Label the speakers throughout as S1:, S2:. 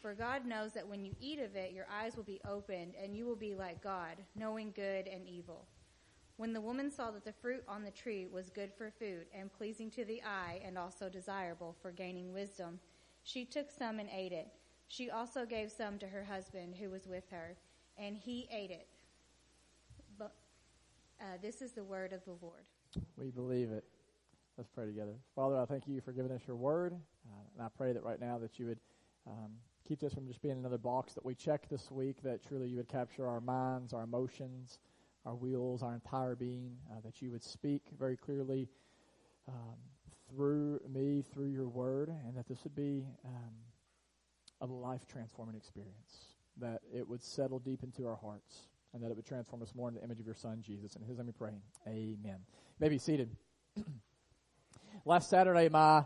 S1: for God knows that when you eat of it, your eyes will be opened, and you will be like God, knowing good and evil. When the woman saw that the fruit on the tree was good for food, and pleasing to the eye, and also desirable for gaining wisdom, she took some and ate it. She also gave some to her husband who was with her, and he ate it. But uh, this is the word of the Lord.
S2: We believe it. Let's pray together. Father, I thank you for giving us your word. Uh, and I pray that right now that you would um, keep this from just being another box that we check this week, that truly you would capture our minds, our emotions, our wills, our entire being, uh, that you would speak very clearly um, through me, through your word, and that this would be um, a life transforming experience, that it would settle deep into our hearts, and that it would transform us more in the image of your Son, Jesus. In his name we pray. Amen. You may be seated. Last Saturday, my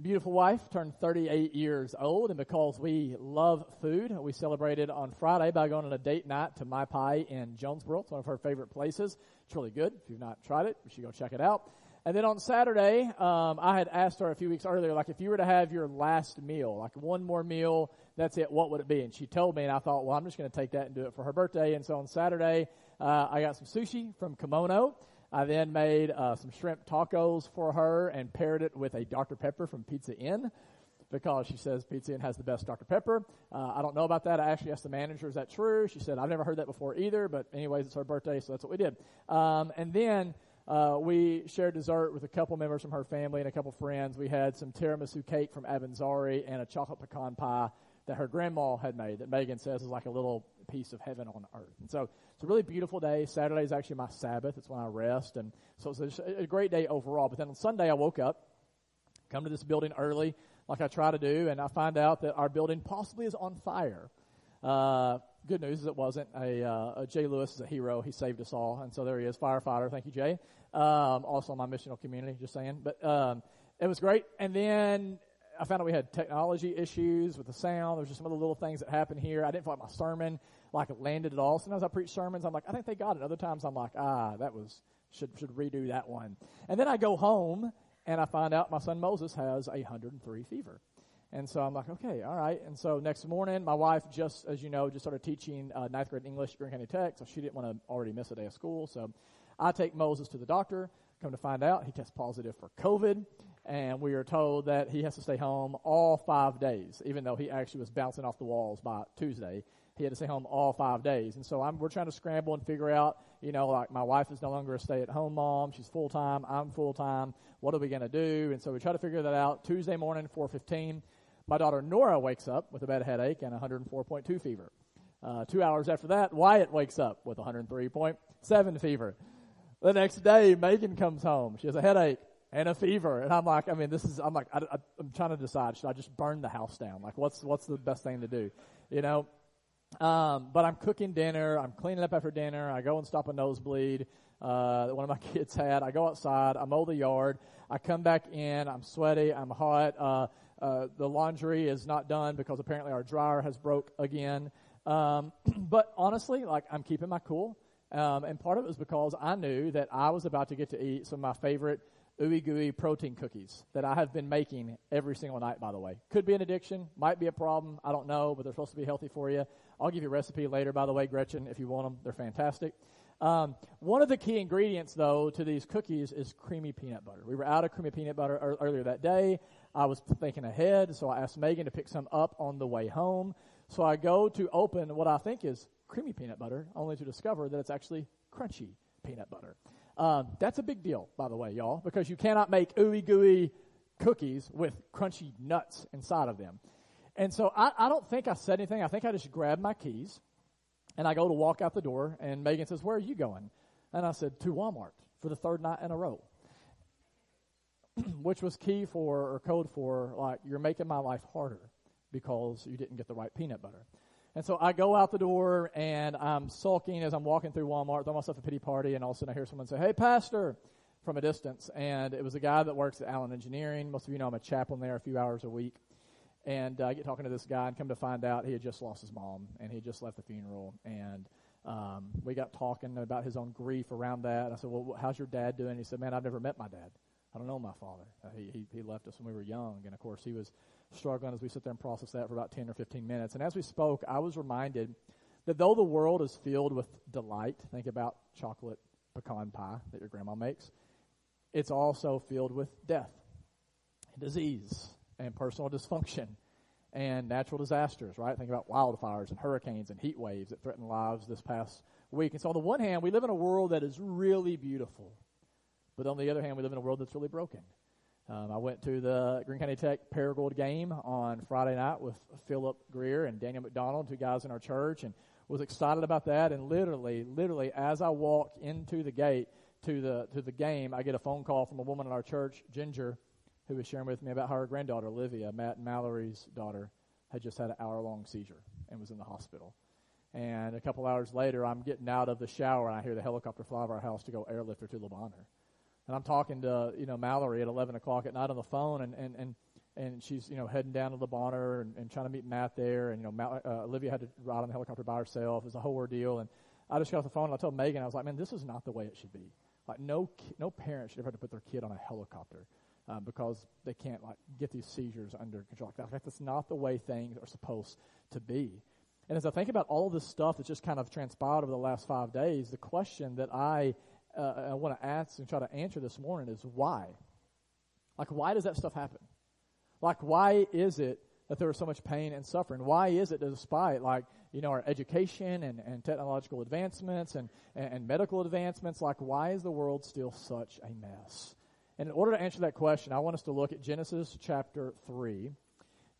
S2: beautiful wife turned 38 years old, and because we love food, we celebrated on Friday by going on a date night to My Pie in Jonesboro. It's one of her favorite places. It's really good. If you've not tried it, you should go check it out. And then on Saturday, um, I had asked her a few weeks earlier, like, if you were to have your last meal, like one more meal, that's it, what would it be? And she told me, and I thought, well, I'm just going to take that and do it for her birthday. And so on Saturday, uh, I got some sushi from Kimono. I then made uh, some shrimp tacos for her and paired it with a Dr. Pepper from Pizza Inn because she says Pizza Inn has the best Dr. Pepper. Uh, I don't know about that. I actually asked the manager, is that true? She said, I've never heard that before either, but anyways, it's her birthday, so that's what we did. Um, and then uh, we shared dessert with a couple members from her family and a couple friends. We had some tiramisu cake from Avanzare and a chocolate pecan pie that her grandma had made that Megan says is like a little piece of heaven on earth. And so it's a really beautiful day. Saturday is actually my Sabbath. It's when I rest. And so it's a, a great day overall. But then on Sunday, I woke up, come to this building early, like I try to do, and I find out that our building possibly is on fire. Uh, good news is it wasn't. A, uh, Jay Lewis is a hero. He saved us all. And so there he is, firefighter. Thank you, Jay. Um, also my missional community, just saying. But um, it was great. And then I found out we had technology issues with the sound. There's just some other little things that happened here. I didn't feel like my sermon like landed at all. Sometimes I preach sermons, I'm like, I think they got it. Other times I'm like, ah, that was should should redo that one. And then I go home and I find out my son Moses has a 103 fever. And so I'm like, okay, all right. And so next morning, my wife just, as you know, just started teaching uh, ninth grade English at Greene County Tech, so she didn't want to already miss a day of school. So I take Moses to the doctor. Come to find out, he tests positive for COVID and we are told that he has to stay home all five days, even though he actually was bouncing off the walls by Tuesday. He had to stay home all five days. And so I'm, we're trying to scramble and figure out, you know, like my wife is no longer a stay at home mom. She's full time. I'm full time. What are we going to do? And so we try to figure that out. Tuesday morning, 415, my daughter Nora wakes up with a bad headache and 104.2 fever. Uh, two hours after that, Wyatt wakes up with 103.7 fever. The next day, Megan comes home. She has a headache and a fever. And I'm like, I mean, this is, I'm like, I, am trying to decide, should I just burn the house down? Like, what's, what's the best thing to do? You know? Um, but I'm cooking dinner. I'm cleaning up after dinner. I go and stop a nosebleed, uh, that one of my kids had. I go outside. I mow the yard. I come back in. I'm sweaty. I'm hot. Uh, uh, the laundry is not done because apparently our dryer has broke again. Um, but honestly, like, I'm keeping my cool. Um, and part of it was because I knew that I was about to get to eat some of my favorite ooey gooey protein cookies that I have been making every single night, by the way. Could be an addiction, might be a problem, I don't know, but they're supposed to be healthy for you. I'll give you a recipe later, by the way, Gretchen, if you want them. They're fantastic. Um, one of the key ingredients, though, to these cookies is creamy peanut butter. We were out of creamy peanut butter er- earlier that day. I was thinking ahead, so I asked Megan to pick some up on the way home. So I go to open what I think is creamy peanut butter, only to discover that it's actually crunchy peanut butter. Um, that's a big deal, by the way, y'all, because you cannot make ooey gooey cookies with crunchy nuts inside of them. And so I, I don't think I said anything. I think I just grabbed my keys and I go to walk out the door, and Megan says, Where are you going? And I said, To Walmart for the third night in a row. Which was key for, or code for, like, you're making my life harder because you didn't get the right peanut butter. And so I go out the door and I'm sulking as I'm walking through Walmart, throw myself a pity party, and all of a sudden I hear someone say, Hey, Pastor, from a distance. And it was a guy that works at Allen Engineering. Most of you know I'm a chaplain there a few hours a week. And uh, I get talking to this guy and come to find out he had just lost his mom and he had just left the funeral. And um, we got talking about his own grief around that. I said, Well, how's your dad doing? He said, Man, I've never met my dad. I don't know my father. Uh, he, he, he left us when we were young. And of course, he was struggling as we sit there and process that for about 10 or 15 minutes. And as we spoke, I was reminded that though the world is filled with delight, think about chocolate pecan pie that your grandma makes, it's also filled with death, and disease, and personal dysfunction, and natural disasters, right? Think about wildfires and hurricanes and heat waves that threaten lives this past week. And so, on the one hand, we live in a world that is really beautiful, but on the other hand, we live in a world that's really broken. Um, I went to the Greene County Tech Paragould game on Friday night with Philip Greer and Daniel McDonald, two guys in our church, and was excited about that. And literally, literally, as I walked into the gate to the to the game, I get a phone call from a woman in our church, Ginger, who was sharing with me about how her granddaughter, Olivia, Matt Mallory's daughter, had just had an hour long seizure and was in the hospital. And a couple hours later, I'm getting out of the shower and I hear the helicopter fly over our house to go airlift her to Le Bonheur. And I'm talking to, you know, Mallory at 11 o'clock at night on the phone, and, and, and, and she's, you know, heading down to Le Bonheur and, and trying to meet Matt there. And, you know, Mal- uh, Olivia had to ride on the helicopter by herself. It was a whole ordeal. And I just got off the phone and I told Megan, I was like, man, this is not the way it should be. Like, no, no parent should ever have to put their kid on a helicopter. Uh, because they can't like get these seizures under control. Like, fact, that's not the way things are supposed to be. And as I think about all of this stuff that's just kind of transpired over the last five days, the question that I uh, I want to ask and try to answer this morning is why? Like, why does that stuff happen? Like, why is it that there is so much pain and suffering? Why is it despite, like, you know, our education and, and technological advancements and, and, and medical advancements, like, why is the world still such a mess? And in order to answer that question, I want us to look at Genesis chapter 3.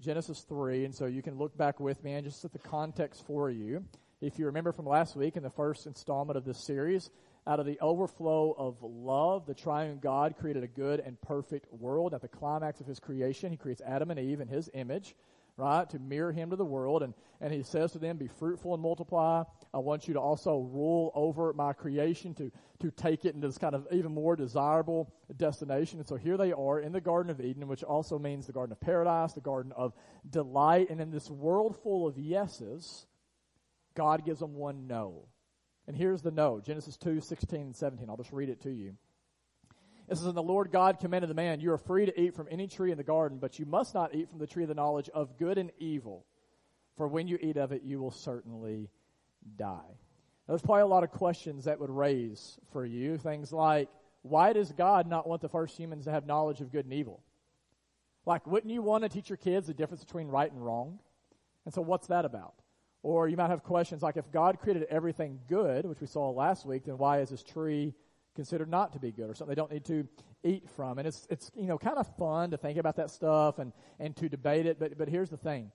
S2: Genesis 3, and so you can look back with me and just set the context for you. If you remember from last week in the first installment of this series, out of the overflow of love, the triune God created a good and perfect world. At the climax of his creation, he creates Adam and Eve in his image, right, to mirror him to the world. And, and he says to them, Be fruitful and multiply. I want you to also rule over my creation, to, to take it into this kind of even more desirable destination. And so here they are in the Garden of Eden, which also means the Garden of Paradise, the Garden of Delight. And in this world full of yeses, God gives them one no. And here's the no Genesis 2 16 and 17. I'll just read it to you. It says, And the Lord God commanded the man, You are free to eat from any tree in the garden, but you must not eat from the tree of the knowledge of good and evil, for when you eat of it, you will certainly die. Now, there's probably a lot of questions that would raise for you. Things like, why does God not want the first humans to have knowledge of good and evil? Like, wouldn't you want to teach your kids the difference between right and wrong? And so, what's that about? Or you might have questions like if God created everything good, which we saw last week, then why is this tree considered not to be good or something they don't need to eat from? And it's, it's you know, kind of fun to think about that stuff and, and to debate it. But, but here's the thing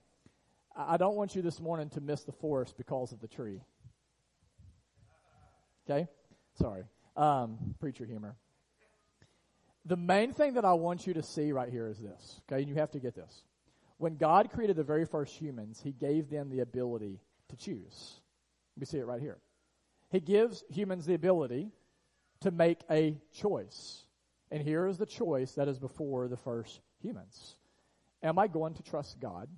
S2: I don't want you this morning to miss the forest because of the tree. Okay? Sorry. Um, preacher humor. The main thing that I want you to see right here is this. Okay? And you have to get this. When God created the very first humans, He gave them the ability to choose. We see it right here. He gives humans the ability to make a choice. And here is the choice that is before the first humans. Am I going to trust God,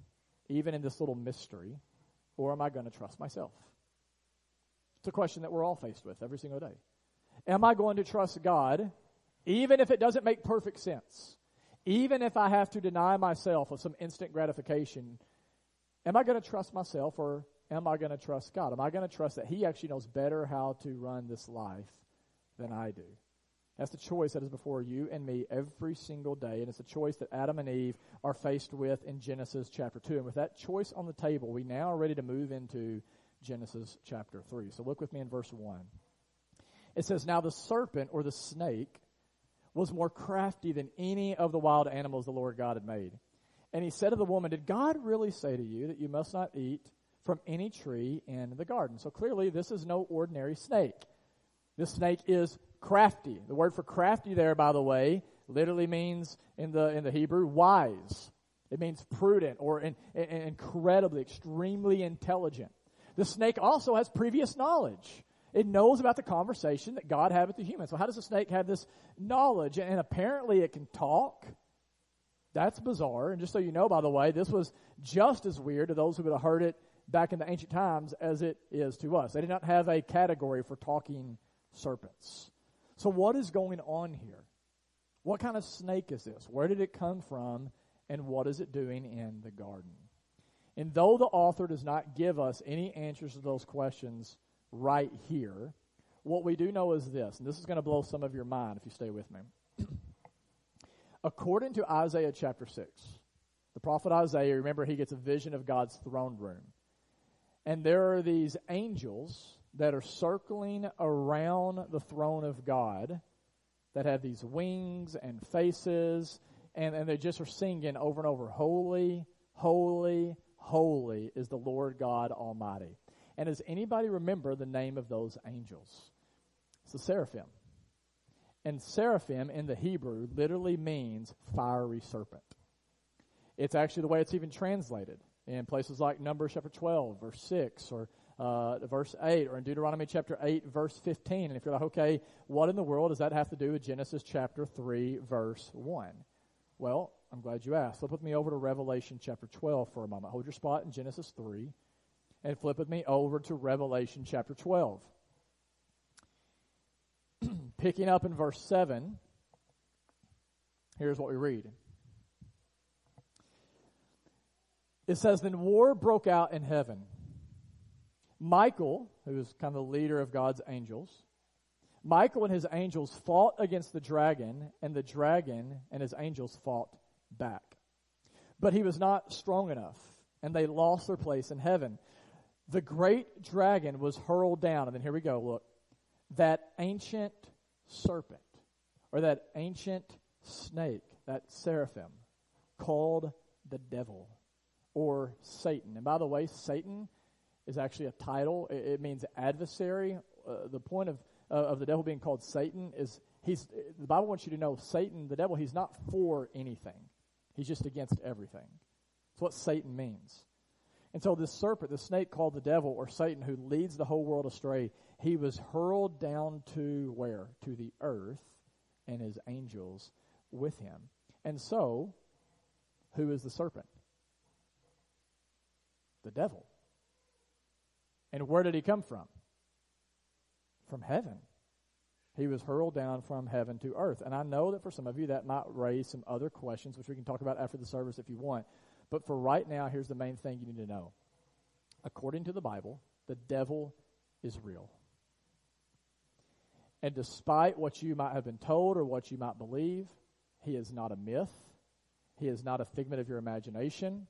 S2: even in this little mystery, or am I going to trust myself? It's a question that we're all faced with every single day. Am I going to trust God, even if it doesn't make perfect sense? Even if I have to deny myself of some instant gratification, am I going to trust myself or am I going to trust God? Am I going to trust that He actually knows better how to run this life than I do? That's the choice that is before you and me every single day. And it's a choice that Adam and Eve are faced with in Genesis chapter 2. And with that choice on the table, we now are ready to move into Genesis chapter 3. So look with me in verse 1. It says, Now the serpent or the snake was more crafty than any of the wild animals the Lord God had made. And he said to the woman, Did God really say to you that you must not eat from any tree in the garden? So clearly, this is no ordinary snake. This snake is crafty. The word for crafty there, by the way, literally means in the, in the Hebrew, wise. It means prudent or in, in, incredibly, extremely intelligent. The snake also has previous knowledge. It knows about the conversation that God had with the human. So how does the snake have this knowledge? And apparently it can talk. That's bizarre. And just so you know, by the way, this was just as weird to those who would have heard it back in the ancient times as it is to us. They did not have a category for talking serpents. So, what is going on here? What kind of snake is this? Where did it come from? And what is it doing in the garden? And though the author does not give us any answers to those questions right here, what we do know is this, and this is going to blow some of your mind if you stay with me. According to Isaiah chapter 6, the prophet Isaiah, remember, he gets a vision of God's throne room. And there are these angels that are circling around the throne of God that have these wings and faces, and, and they just are singing over and over, Holy, holy, holy is the Lord God Almighty. And does anybody remember the name of those angels? It's the seraphim. And seraphim in the Hebrew literally means fiery serpent. It's actually the way it's even translated in places like Numbers chapter 12, verse 6, or uh, verse 8 or in Deuteronomy chapter 8, verse 15. And if you're like, okay, what in the world does that have to do with Genesis chapter 3, verse 1? Well, I'm glad you asked. Flip with me over to Revelation chapter 12 for a moment. Hold your spot in Genesis 3 and flip with me over to Revelation chapter 12. Picking up in verse 7, here's what we read. It says, Then war broke out in heaven. Michael, who is kind of the leader of God's angels, Michael and his angels fought against the dragon, and the dragon and his angels fought back. But he was not strong enough, and they lost their place in heaven. The great dragon was hurled down, and then here we go, look. That ancient serpent, or that ancient snake, that seraphim, called the devil, or Satan. And by the way, Satan is actually a title. It, it means adversary. Uh, the point of uh, of the devil being called Satan is he's the Bible wants you to know Satan, the devil, he's not for anything. He's just against everything. That's what Satan means. And so this serpent, the snake called the devil or Satan, who leads the whole world astray, he was hurled down to where? To the earth and his angels with him. And so, who is the serpent? The devil. And where did he come from? From heaven. He was hurled down from heaven to earth. And I know that for some of you that might raise some other questions, which we can talk about after the service if you want. But for right now, here's the main thing you need to know. According to the Bible, the devil is real. And despite what you might have been told or what you might believe, he is not a myth. He is not a figment of your imagination.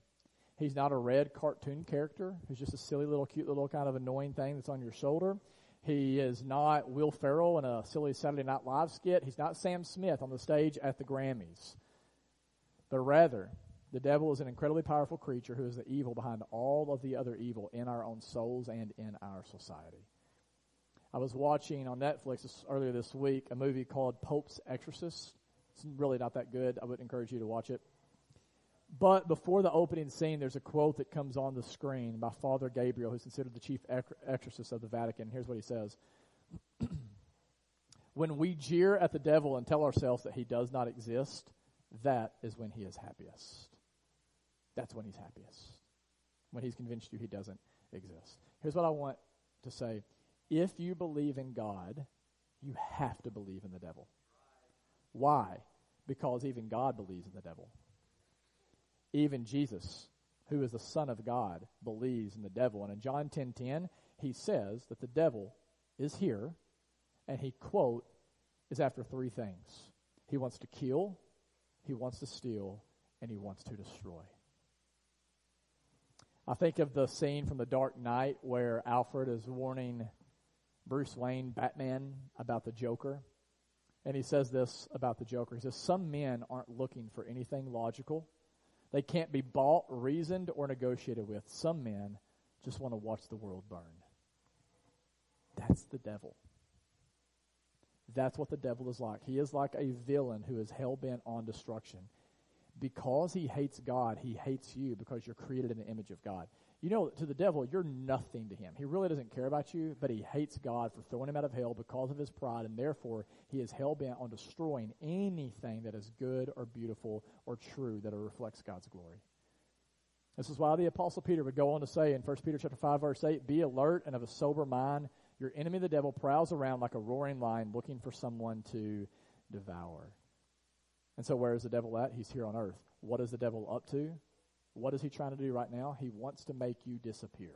S2: He's not a red cartoon character who's just a silly little, cute little kind of annoying thing that's on your shoulder. He is not Will Ferrell in a silly Saturday Night Live skit. He's not Sam Smith on the stage at the Grammys. But rather, the devil is an incredibly powerful creature who is the evil behind all of the other evil in our own souls and in our society. I was watching on Netflix earlier this week a movie called Pope's Exorcist. It's really not that good. I would encourage you to watch it. But before the opening scene, there's a quote that comes on the screen by Father Gabriel, who's considered the chief exorcist of the Vatican. Here's what he says When we jeer at the devil and tell ourselves that he does not exist, that is when he is happiest. That's when he's happiest. When he's convinced you he doesn't exist. Here's what I want to say if you believe in God, you have to believe in the devil. Why? Because even God believes in the devil. Even Jesus, who is the Son of God, believes in the devil. And in John 10 10, he says that the devil is here, and he, quote, is after three things he wants to kill, he wants to steal, and he wants to destroy. I think of the scene from The Dark Knight where Alfred is warning Bruce Wayne, Batman, about the Joker. And he says this about the Joker. He says, Some men aren't looking for anything logical. They can't be bought, reasoned, or negotiated with. Some men just want to watch the world burn. That's the devil. That's what the devil is like. He is like a villain who is hell bent on destruction. Because he hates God, he hates you because you're created in the image of God. You know, to the devil, you're nothing to him. He really doesn't care about you, but he hates God for throwing him out of hell because of his pride, and therefore he is hell bent on destroying anything that is good or beautiful or true that reflects God's glory. This is why the apostle Peter would go on to say in 1 Peter chapter 5 verse 8, "Be alert and of a sober mind. Your enemy the devil prowls around like a roaring lion looking for someone to devour." And so where is the devil at? He's here on earth. What is the devil up to? What is he trying to do right now? He wants to make you disappear.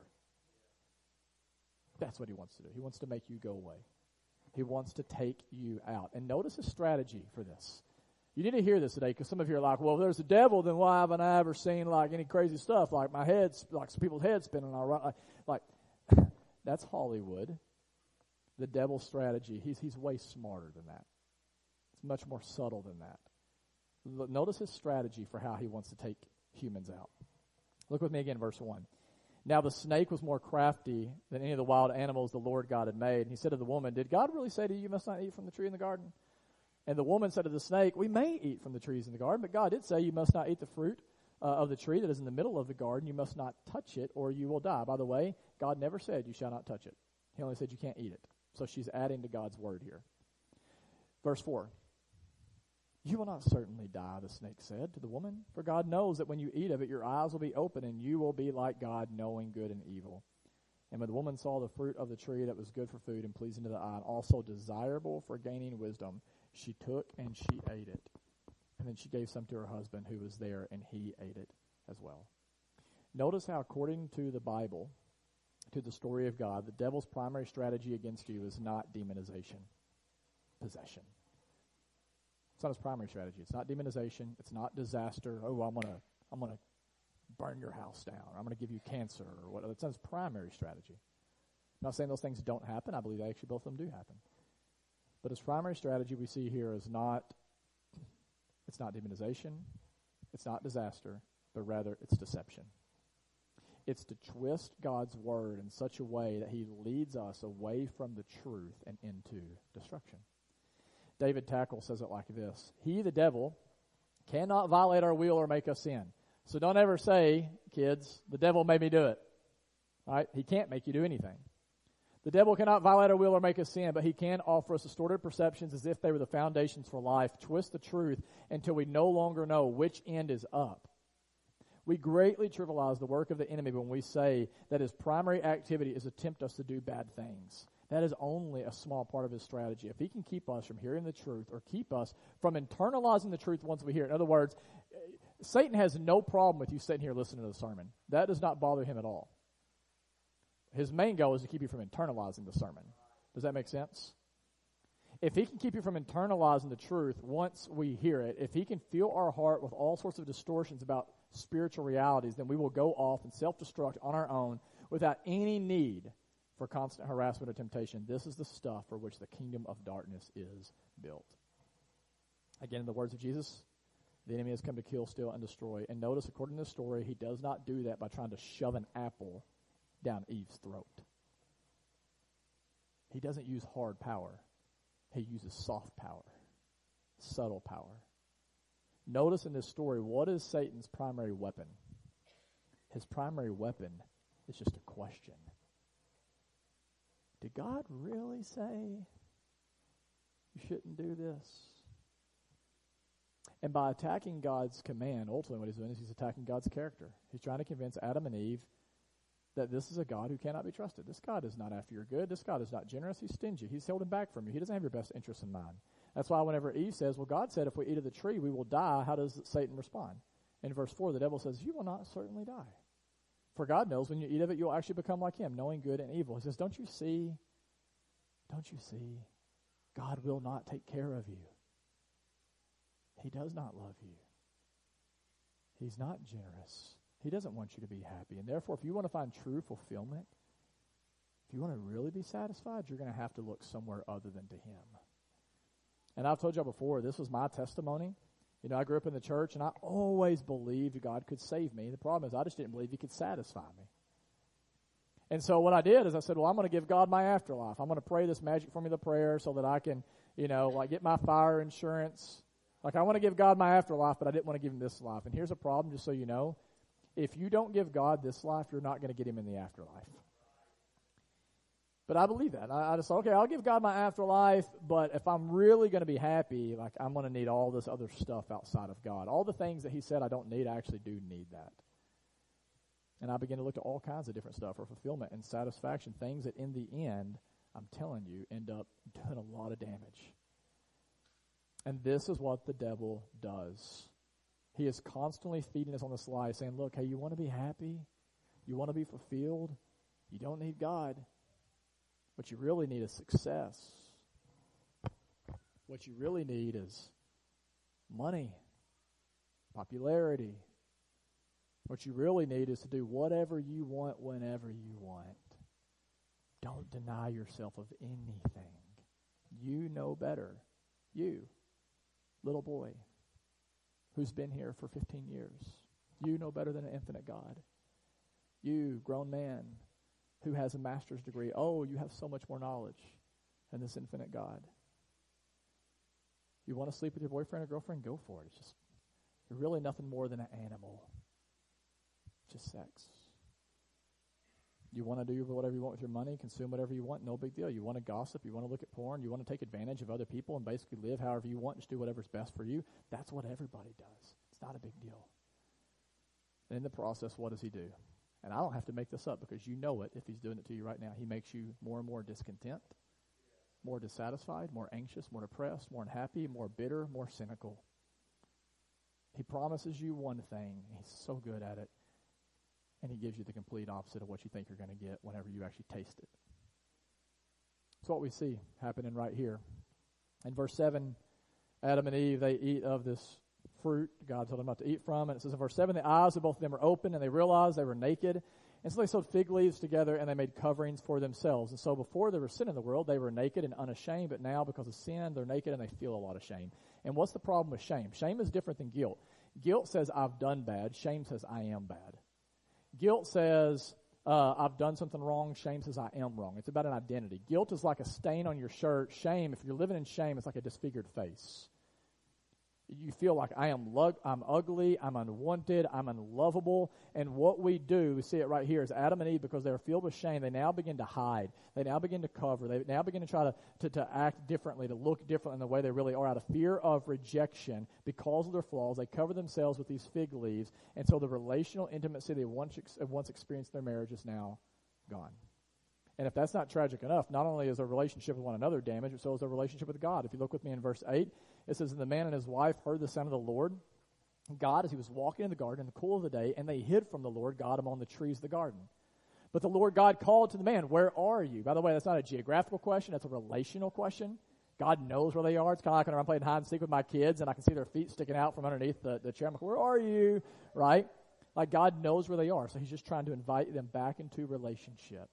S2: That's what he wants to do. He wants to make you go away. He wants to take you out. And notice his strategy for this. You need to hear this today because some of you are like, well, if there's a devil, then why haven't I ever seen like any crazy stuff like my head's, like some people's heads spinning all right? Like, like that's Hollywood. The devil's strategy, he's, he's way smarter than that. It's much more subtle than that. Notice his strategy for how he wants to take humans out. Look with me again, verse 1. Now the snake was more crafty than any of the wild animals the Lord God had made. And he said to the woman, Did God really say to you, You must not eat from the tree in the garden? And the woman said to the snake, We may eat from the trees in the garden, but God did say, You must not eat the fruit uh, of the tree that is in the middle of the garden. You must not touch it, or you will die. By the way, God never said, You shall not touch it. He only said, You can't eat it. So she's adding to God's word here. Verse 4 you will not certainly die, the snake said to the woman, for God knows that when you eat of it, your eyes will be open, and you will be like God, knowing good and evil. And when the woman saw the fruit of the tree that was good for food and pleasing to the eye, and also desirable for gaining wisdom, she took and she ate it. And then she gave some to her husband who was there, and he ate it as well. Notice how, according to the Bible, to the story of God, the devil's primary strategy against you is not demonization, possession. It's not his primary strategy. It's not demonization. It's not disaster. Oh, I'm gonna I'm gonna burn your house down. Or I'm gonna give you cancer or whatever. It's not his primary strategy. I'm not saying those things don't happen. I believe actually both of them do happen. But his primary strategy we see here is not it's not demonization, it's not disaster, but rather it's deception. It's to twist God's word in such a way that he leads us away from the truth and into destruction. David Takle says it like this He, the devil, cannot violate our will or make us sin. So don't ever say, kids, the devil made me do it. Right? He can't make you do anything. The devil cannot violate our will or make us sin, but he can offer us distorted perceptions as if they were the foundations for life, twist the truth until we no longer know which end is up. We greatly trivialize the work of the enemy when we say that his primary activity is to tempt us to do bad things. That is only a small part of his strategy. If he can keep us from hearing the truth or keep us from internalizing the truth once we hear it, in other words, Satan has no problem with you sitting here listening to the sermon. That does not bother him at all. His main goal is to keep you from internalizing the sermon. Does that make sense? If he can keep you from internalizing the truth once we hear it, if he can fill our heart with all sorts of distortions about spiritual realities, then we will go off and self destruct on our own without any need for constant harassment or temptation. This is the stuff for which the kingdom of darkness is built. Again, in the words of Jesus, the enemy has come to kill, steal, and destroy. And notice, according to the story, he does not do that by trying to shove an apple down Eve's throat. He doesn't use hard power, he uses soft power, subtle power. Notice in this story, what is Satan's primary weapon? His primary weapon is just a question. Did God really say you shouldn't do this? And by attacking God's command, ultimately what he's doing is he's attacking God's character. He's trying to convince Adam and Eve that this is a God who cannot be trusted. This God is not after your good. This God is not generous. He's stingy. He's holding back from you. He doesn't have your best interests in mind. That's why whenever Eve says, well, God said if we eat of the tree, we will die, how does Satan respond? In verse 4, the devil says, you will not certainly die. For God knows when you eat of it, you'll actually become like him, knowing good and evil. He says, Don't you see? Don't you see? God will not take care of you. He does not love you. He's not generous. He doesn't want you to be happy. And therefore, if you want to find true fulfillment, if you want to really be satisfied, you're going to have to look somewhere other than to Him. And I've told y'all before, this was my testimony. You know, I grew up in the church and I always believed God could save me. The problem is I just didn't believe He could satisfy me. And so what I did is I said, well, I'm going to give God my afterlife. I'm going to pray this magic formula prayer so that I can, you know, like get my fire insurance. Like I want to give God my afterlife, but I didn't want to give him this life. And here's a problem, just so you know. If you don't give God this life, you're not going to get him in the afterlife. But I believe that. I, I just, okay, I'll give God my afterlife, but if I'm really going to be happy, like I'm going to need all this other stuff outside of God. All the things that he said I don't need, I actually do need that. And I began to look at all kinds of different stuff for fulfillment and satisfaction, things that in the end, I'm telling you, end up doing a lot of damage. And this is what the devil does. He is constantly feeding us on the sly, saying, Look, hey, you want to be happy? You want to be fulfilled? You don't need God. What you really need is success. What you really need is money, popularity, what you really need is to do whatever you want whenever you want. Don't deny yourself of anything. You know better. You, little boy, who's been here for 15 years, you know better than an infinite God. You, grown man, who has a master's degree, oh, you have so much more knowledge than this infinite God. You want to sleep with your boyfriend or girlfriend? Go for it. It's just, you're really nothing more than an animal just sex. You want to do whatever you want with your money, consume whatever you want, no big deal. You want to gossip, you want to look at porn, you want to take advantage of other people and basically live however you want, just do whatever's best for you. That's what everybody does. It's not a big deal. In the process, what does he do? And I don't have to make this up because you know it if he's doing it to you right now. He makes you more and more discontent, more dissatisfied, more anxious, more depressed, more unhappy, more bitter, more cynical. He promises you one thing. He's so good at it and he gives you the complete opposite of what you think you're going to get whenever you actually taste it. That's what we see happening right here. In verse 7, Adam and Eve, they eat of this fruit God told them not to eat from. And it says in verse 7, the eyes of both of them were open, and they realized they were naked. And so they sewed fig leaves together, and they made coverings for themselves. And so before there was sin in the world, they were naked and unashamed. But now, because of sin, they're naked and they feel a lot of shame. And what's the problem with shame? Shame is different than guilt. Guilt says, I've done bad. Shame says, I am bad. Guilt says, uh, I've done something wrong. Shame says, I am wrong. It's about an identity. Guilt is like a stain on your shirt. Shame, if you're living in shame, it's like a disfigured face you feel like I am lug- I'm ugly, I'm unwanted, I'm unlovable. And what we do, we see it right here, is Adam and Eve, because they're filled with shame, they now begin to hide. They now begin to cover. They now begin to try to, to, to act differently, to look different in the way they really are out of fear of rejection because of their flaws. They cover themselves with these fig leaves. And so the relational intimacy they once, uh, once experienced in their marriage is now gone. And if that's not tragic enough, not only is their relationship with one another damaged, but so is their relationship with God. If you look with me in verse 8, it says, And the man and his wife heard the sound of the Lord God as he was walking in the garden in the cool of the day, and they hid from the Lord God among the trees of the garden. But the Lord God called to the man, Where are you? By the way, that's not a geographical question, that's a relational question. God knows where they are. It's kind of like when I'm playing hide and seek with my kids and I can see their feet sticking out from underneath the, the chair. I'm like, Where are you? Right? Like God knows where they are. So he's just trying to invite them back into relationship.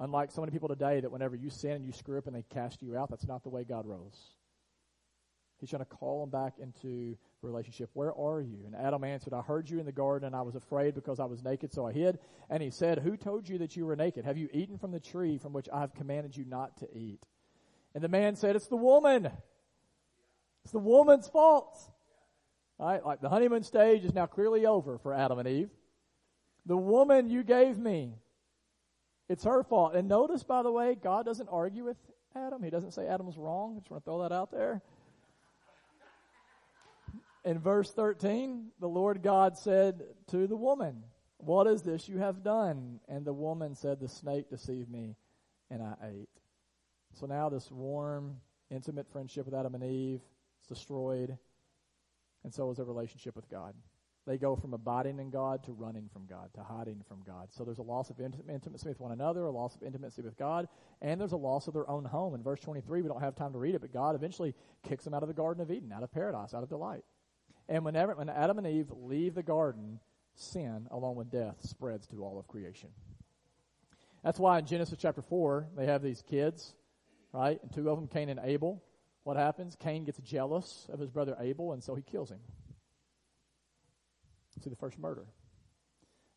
S2: Unlike so many people today that whenever you sin and you screw up and they cast you out, that's not the way God rolls. He's trying to call them back into relationship. Where are you? And Adam answered, I heard you in the garden, and I was afraid because I was naked, so I hid. And he said, Who told you that you were naked? Have you eaten from the tree from which I have commanded you not to eat? And the man said, It's the woman. It's the woman's fault. All right, like the honeymoon stage is now clearly over for Adam and Eve. The woman you gave me, it's her fault. And notice, by the way, God doesn't argue with Adam. He doesn't say Adam's wrong. I just want to throw that out there. In verse 13, the Lord God said to the woman, What is this you have done? And the woman said, The snake deceived me, and I ate. So now this warm, intimate friendship with Adam and Eve is destroyed, and so is their relationship with God. They go from abiding in God to running from God, to hiding from God. So there's a loss of intimacy with one another, a loss of intimacy with God, and there's a loss of their own home. In verse 23, we don't have time to read it, but God eventually kicks them out of the Garden of Eden, out of paradise, out of delight. And whenever, when Adam and Eve leave the garden, sin, along with death, spreads to all of creation. That's why in Genesis chapter 4, they have these kids, right? And two of them, Cain and Abel. What happens? Cain gets jealous of his brother Abel, and so he kills him. See the first murder.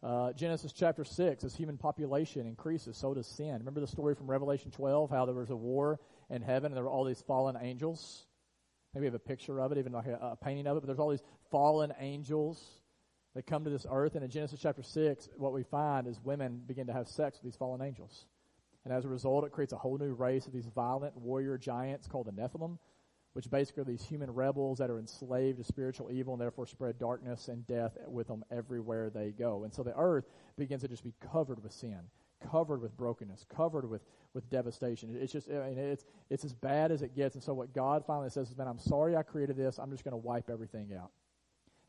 S2: Uh, Genesis chapter 6, as human population increases, so does sin. Remember the story from Revelation 12, how there was a war in heaven and there were all these fallen angels? Maybe we have a picture of it, even like a, a painting of it, but there's all these fallen angels that come to this earth. And in Genesis chapter 6, what we find is women begin to have sex with these fallen angels. And as a result, it creates a whole new race of these violent warrior giants called the Nephilim, which basically are these human rebels that are enslaved to spiritual evil and therefore spread darkness and death with them everywhere they go. And so the earth begins to just be covered with sin, covered with brokenness, covered with, with devastation. It's just, I mean, it's, it's as bad as it gets. And so what God finally says is, man, I'm sorry I created this. I'm just going to wipe everything out.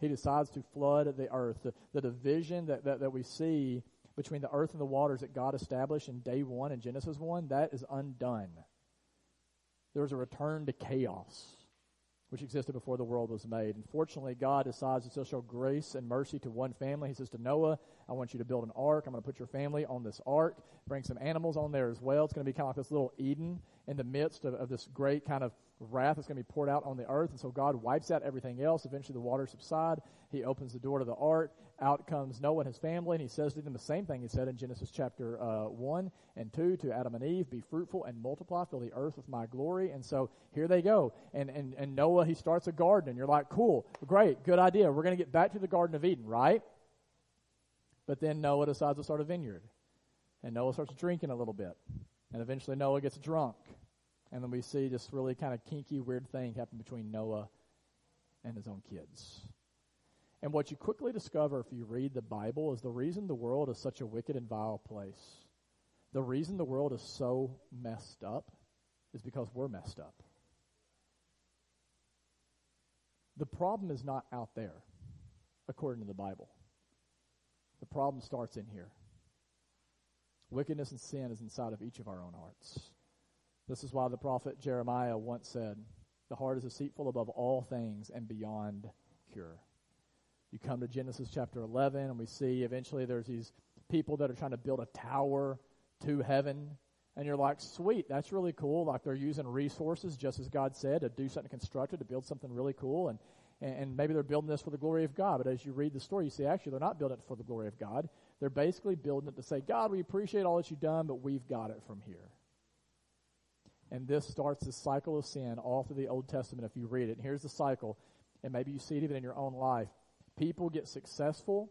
S2: He decides to flood the earth. The, the division that, that, that we see between the earth and the waters that God established in day one in Genesis 1, that is undone. There's a return to chaos, which existed before the world was made. And fortunately, God decides to show grace and mercy to one family. He says to Noah, I want you to build an ark. I'm going to put your family on this ark, bring some animals on there as well. It's going to be kind of like this little Eden in the midst of, of this great kind of wrath that's going to be poured out on the earth. And so God wipes out everything else. Eventually the waters subside. He opens the door to the ark. Out comes Noah and his family, and he says to them the same thing he said in Genesis chapter uh, 1 and 2 to Adam and Eve, be fruitful and multiply, fill the earth with my glory. And so here they go. And, and, and Noah, he starts a garden, and you're like, cool, great, good idea. We're going to get back to the Garden of Eden, right? But then Noah decides to start a vineyard. And Noah starts drinking a little bit. And eventually Noah gets drunk. And then we see this really kind of kinky, weird thing happen between Noah and his own kids. And what you quickly discover if you read the Bible is the reason the world is such a wicked and vile place, the reason the world is so messed up is because we're messed up. The problem is not out there, according to the Bible. The problem starts in here. Wickedness and sin is inside of each of our own hearts. This is why the prophet Jeremiah once said, The heart is deceitful above all things and beyond cure. You come to Genesis chapter 11, and we see eventually there's these people that are trying to build a tower to heaven. And you're like, sweet, that's really cool. Like they're using resources, just as God said, to do something constructed, to build something really cool. And, and maybe they're building this for the glory of God. But as you read the story, you see actually they're not building it for the glory of God. They're basically building it to say, God, we appreciate all that you've done, but we've got it from here. And this starts the cycle of sin all through the Old Testament if you read it. And here's the cycle. And maybe you see it even in your own life. People get successful.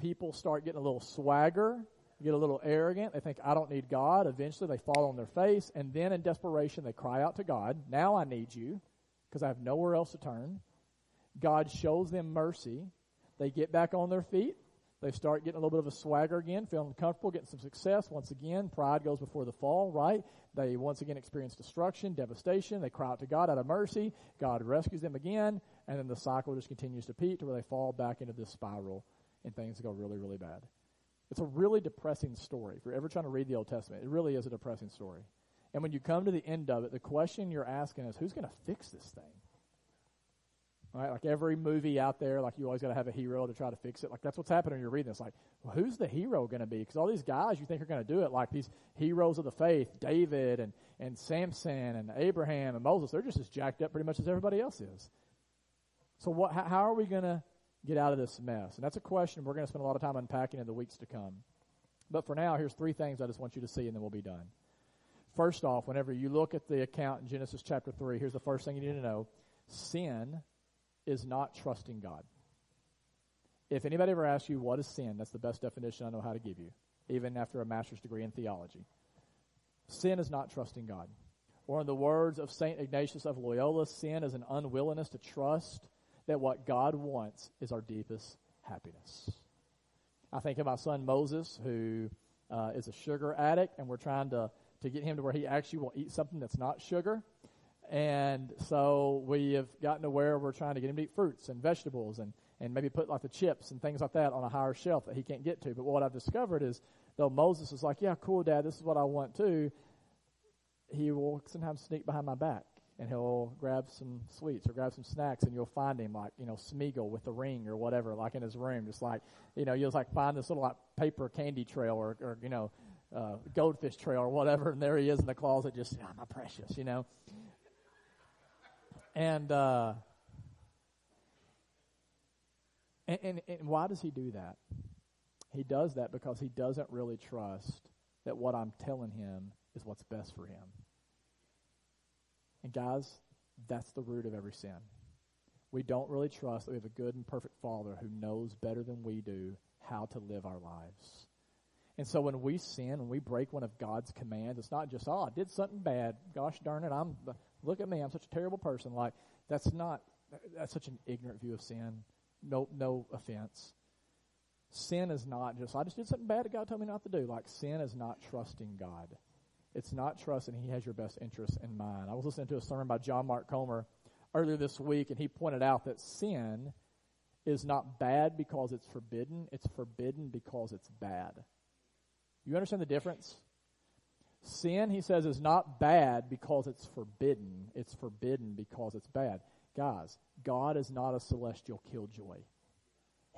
S2: People start getting a little swagger, get a little arrogant. They think, I don't need God. Eventually they fall on their face. And then in desperation, they cry out to God, Now I need you because I have nowhere else to turn. God shows them mercy. They get back on their feet. They start getting a little bit of a swagger again, feeling comfortable, getting some success. Once again, pride goes before the fall, right? They once again experience destruction, devastation. They cry out to God out of mercy. God rescues them again, and then the cycle just continues to repeat to where they fall back into this spiral and things go really, really bad. It's a really depressing story. If you're ever trying to read the Old Testament, it really is a depressing story. And when you come to the end of it, the question you're asking is, who's going to fix this thing? Right? Like every movie out there, like you always got to have a hero to try to fix it. Like that's what's happening when you're reading this. Like, well, who's the hero going to be? Because all these guys you think are going to do it, like these heroes of the faith, David and, and Samson and Abraham and Moses, they're just as jacked up pretty much as everybody else is. So what, how, how are we going to get out of this mess? And that's a question we're going to spend a lot of time unpacking in the weeks to come. But for now, here's three things I just want you to see and then we'll be done. First off, whenever you look at the account in Genesis chapter 3, here's the first thing you need to know. Sin is not trusting God. If anybody ever asks you what is sin, that's the best definition I know how to give you, even after a master's degree in theology. Sin is not trusting God. Or in the words of St. Ignatius of Loyola, sin is an unwillingness to trust that what God wants is our deepest happiness. I think of my son Moses, who uh, is a sugar addict, and we're trying to, to get him to where he actually will eat something that's not sugar. And so we have gotten to where we're trying to get him to eat fruits and vegetables and, and maybe put like the chips and things like that on a higher shelf that he can't get to. But what I've discovered is, though Moses is like, yeah, cool, Dad, this is what I want too, he will sometimes sneak behind my back and he'll grab some sweets or grab some snacks and you'll find him like, you know, Smeagol with the ring or whatever, like in his room. Just like, you know, you'll like find this little like paper candy trail or, or you know, uh, goldfish trail or whatever, and there he is in the closet, just, oh, my precious, you know. And, uh, and, and, and why does he do that? He does that because he doesn't really trust that what I'm telling him is what's best for him. And guys, that's the root of every sin. We don't really trust that we have a good and perfect Father who knows better than we do how to live our lives. And so when we sin, when we break one of God's commands, it's not just, oh, I did something bad. Gosh darn it, I'm, look at me, I'm such a terrible person. Like, that's not, that's such an ignorant view of sin. No, no offense. Sin is not just, I just did something bad that God told me not to do. Like, sin is not trusting God. It's not trusting He has your best interests in mind. I was listening to a sermon by John Mark Comer earlier this week, and he pointed out that sin is not bad because it's forbidden, it's forbidden because it's bad. You understand the difference? Sin, he says, is not bad because it's forbidden. It's forbidden because it's bad. Guys, God is not a celestial killjoy.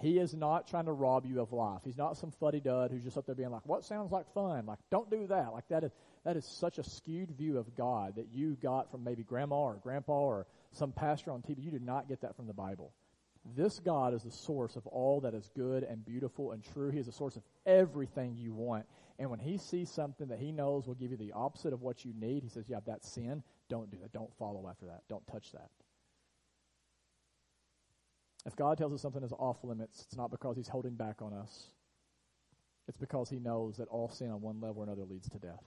S2: He is not trying to rob you of life. He's not some fuddy dud who's just up there being like, what sounds like fun? Like, don't do that. Like, that is, that is such a skewed view of God that you got from maybe grandma or grandpa or some pastor on TV. You did not get that from the Bible. This God is the source of all that is good and beautiful and true. He is the source of everything you want. And when he sees something that he knows will give you the opposite of what you need, he says, Yeah, that's sin. Don't do that. Don't follow after that. Don't touch that. If God tells us something is off limits, it's not because he's holding back on us. It's because he knows that all sin on one level or another leads to death.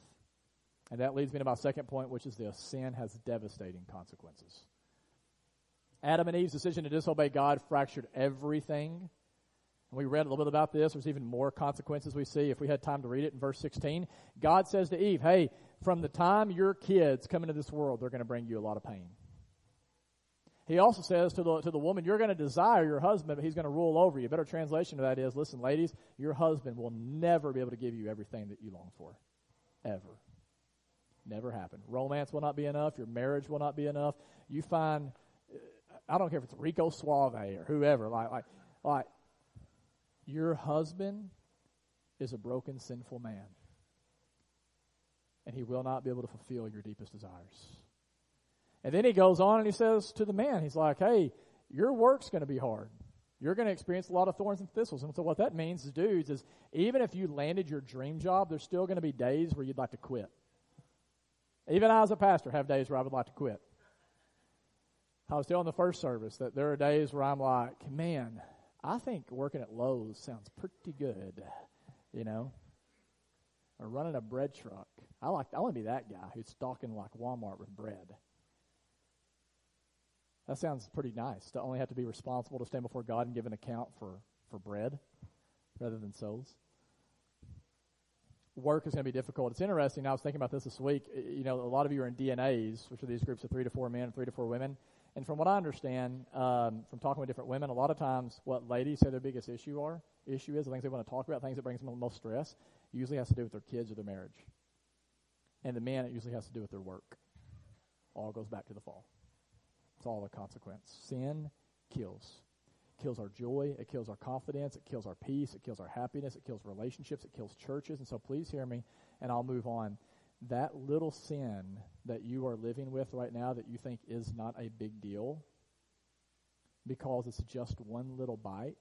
S2: And that leads me to my second point, which is this sin has devastating consequences. Adam and Eve's decision to disobey God fractured everything and we read a little bit about this. There's even more consequences we see if we had time to read it in verse 16. God says to Eve, Hey, from the time your kids come into this world, they're going to bring you a lot of pain. He also says to the, to the woman, You're going to desire your husband, but he's going to rule over you. A better translation of that is Listen, ladies, your husband will never be able to give you everything that you long for. Ever. Never happen. Romance will not be enough. Your marriage will not be enough. You find, I don't care if it's Rico Suave or whoever, like, like, like, your husband is a broken, sinful man, and he will not be able to fulfill your deepest desires. And then he goes on and he says to the man, he's like, hey, your work's going to be hard. You're going to experience a lot of thorns and thistles. And so what that means, dudes, is even if you landed your dream job, there's still going to be days where you'd like to quit. Even I, as a pastor, have days where I would like to quit. I was telling the first service that there are days where I'm like, man, I think working at Lowe's sounds pretty good, you know, or running a bread truck. I like. I want to be that guy who's stalking like Walmart with bread. That sounds pretty nice to only have to be responsible to stand before God and give an account for for bread rather than souls. Work is going to be difficult. It's interesting. I was thinking about this this week. You know, a lot of you are in DNAs, which are these groups of three to four men and three to four women. And from what I understand, um, from talking with different women, a lot of times what ladies say their biggest issue are issue is the things they want to talk about, things that brings them the most stress, usually has to do with their kids or their marriage. And the man, it usually has to do with their work. All goes back to the fall. It's all a consequence. Sin kills. It kills our joy. It kills our confidence. It kills our peace. It kills our happiness. It kills relationships. It kills churches. And so please hear me, and I'll move on that little sin that you are living with right now that you think is not a big deal because it's just one little bite,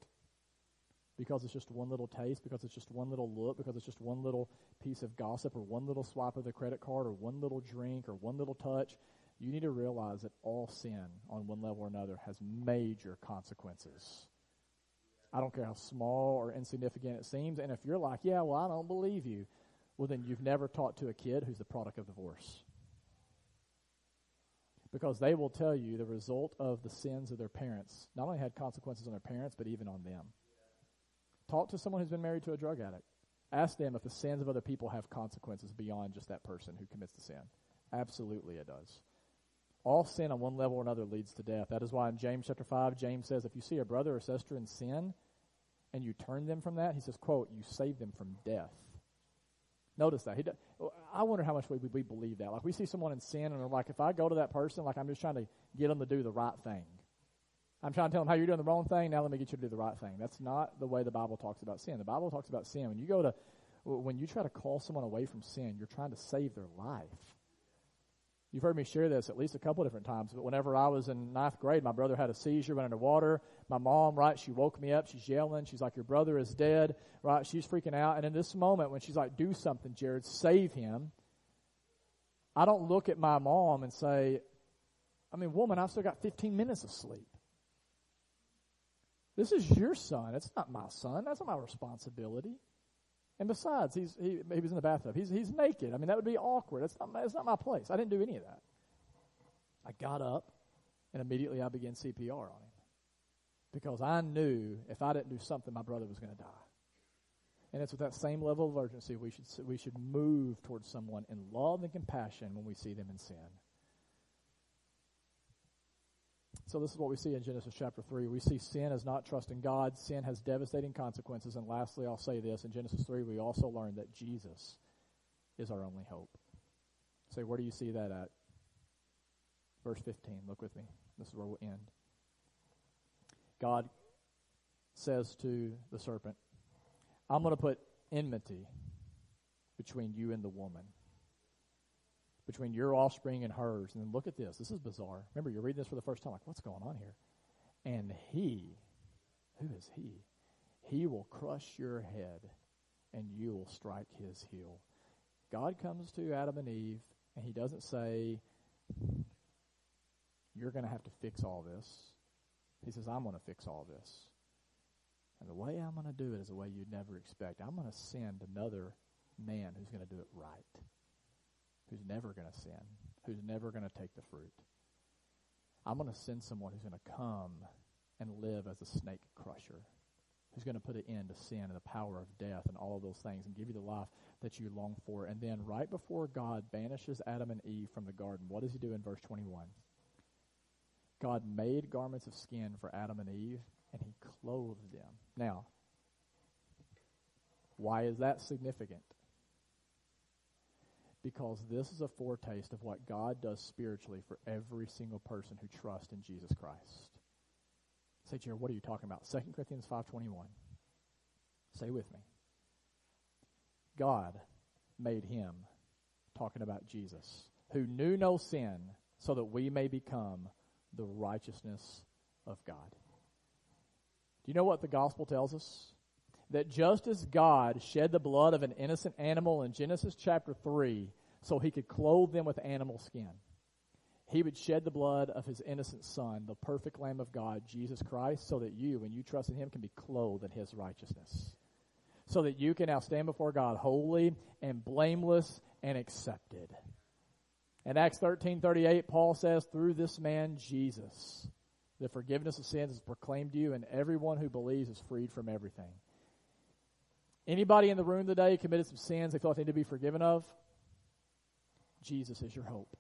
S2: because it's just one little taste, because it's just one little look, because it's just one little piece of gossip or one little swipe of the credit card or one little drink or one little touch, you need to realize that all sin on one level or another has major consequences. I don't care how small or insignificant it seems. And if you're like, yeah, well, I don't believe you, well, then you've never taught to a kid who's the product of divorce. Because they will tell you the result of the sins of their parents not only had consequences on their parents, but even on them. Talk to someone who's been married to a drug addict. Ask them if the sins of other people have consequences beyond just that person who commits the sin. Absolutely, it does. All sin on one level or another leads to death. That is why in James chapter 5, James says, if you see a brother or sister in sin and you turn them from that, he says, quote, you save them from death. Notice that. He does, I wonder how much we, we believe that. Like we see someone in sin and we're like, if I go to that person, like I'm just trying to get them to do the right thing. I'm trying to tell them how you're doing the wrong thing. Now let me get you to do the right thing. That's not the way the Bible talks about sin. The Bible talks about sin. When you go to, when you try to call someone away from sin, you're trying to save their life. You've heard me share this at least a couple different times, but whenever I was in ninth grade, my brother had a seizure, went underwater. My mom, right, she woke me up. She's yelling. She's like, Your brother is dead, right? She's freaking out. And in this moment, when she's like, Do something, Jared, save him, I don't look at my mom and say, I mean, woman, I've still got 15 minutes of sleep. This is your son. It's not my son. That's not my responsibility. And besides, he's, he, he was in the bathtub. He's, he's naked. I mean, that would be awkward. It's not, it's not my place. I didn't do any of that. I got up, and immediately I began CPR on him because I knew if I didn't do something, my brother was going to die. And it's with that same level of urgency we should, we should move towards someone in love and compassion when we see them in sin. So this is what we see in Genesis chapter 3. We see sin as not trusting God. Sin has devastating consequences. And lastly, I'll say this. In Genesis 3, we also learn that Jesus is our only hope. Say, so where do you see that at? Verse 15. Look with me. This is where we'll end. God says to the serpent, I'm going to put enmity between you and the woman between your offspring and hers. And then look at this. This is bizarre. Remember, you're reading this for the first time, like, what's going on here? And he, who is he? He will crush your head, and you will strike his heel. God comes to Adam and Eve, and he doesn't say, You're going to have to fix all this. He says, I'm going to fix all this. And the way I'm going to do it is a way you'd never expect. I'm going to send another man who's going to do it right who's never going to sin, who's never going to take the fruit. I'm going to send someone who's going to come and live as a snake crusher, who's going to put an end to sin and the power of death and all of those things and give you the life that you long for. And then right before God banishes Adam and Eve from the garden, what does he do in verse 21? God made garments of skin for Adam and Eve, and he clothed them. Now, why is that significant? Because this is a foretaste of what God does spiritually for every single person who trusts in Jesus Christ. Say, Jared, what are you talking about? 2 Corinthians 5.21. Say with me. God made him, talking about Jesus, who knew no sin, so that we may become the righteousness of God. Do you know what the gospel tells us? That just as God shed the blood of an innocent animal in Genesis chapter 3 so he could clothe them with animal skin, he would shed the blood of his innocent son, the perfect Lamb of God, Jesus Christ, so that you, when you trust in him, can be clothed in his righteousness. So that you can now stand before God holy and blameless and accepted. In Acts 13 38, Paul says, Through this man, Jesus, the forgiveness of sins is proclaimed to you, and everyone who believes is freed from everything. Anybody in the room today committed some sins they like they need to be forgiven of? Jesus is your hope.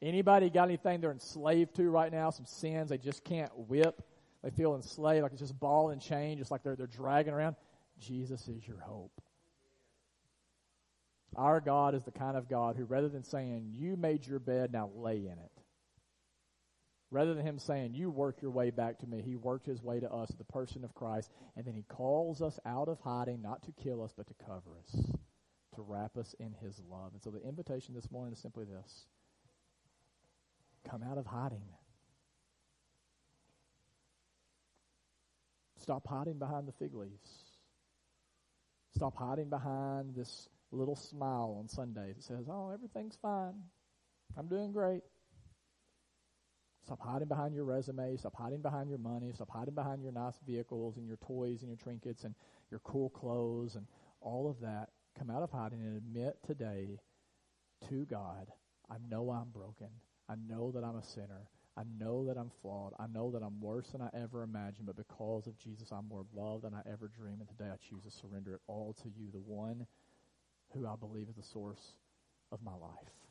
S2: Anybody got anything they're enslaved to right now? Some sins they just can't whip. They feel enslaved, like it's just ball and chain, just like they're, they're dragging around. Jesus is your hope. Our God is the kind of God who, rather than saying, You made your bed, now lay in it, Rather than him saying, You work your way back to me, he worked his way to us, the person of Christ, and then he calls us out of hiding, not to kill us, but to cover us, to wrap us in his love. And so the invitation this morning is simply this come out of hiding. Stop hiding behind the fig leaves. Stop hiding behind this little smile on Sundays that says, Oh, everything's fine. I'm doing great. Stop hiding behind your resume. Stop hiding behind your money. Stop hiding behind your nice vehicles and your toys and your trinkets and your cool clothes and all of that. Come out of hiding and admit today to God, I know I'm broken. I know that I'm a sinner. I know that I'm flawed. I know that I'm worse than I ever imagined, but because of Jesus, I'm more loved than I ever dreamed. And today I choose to surrender it all to you, the one who I believe is the source of my life.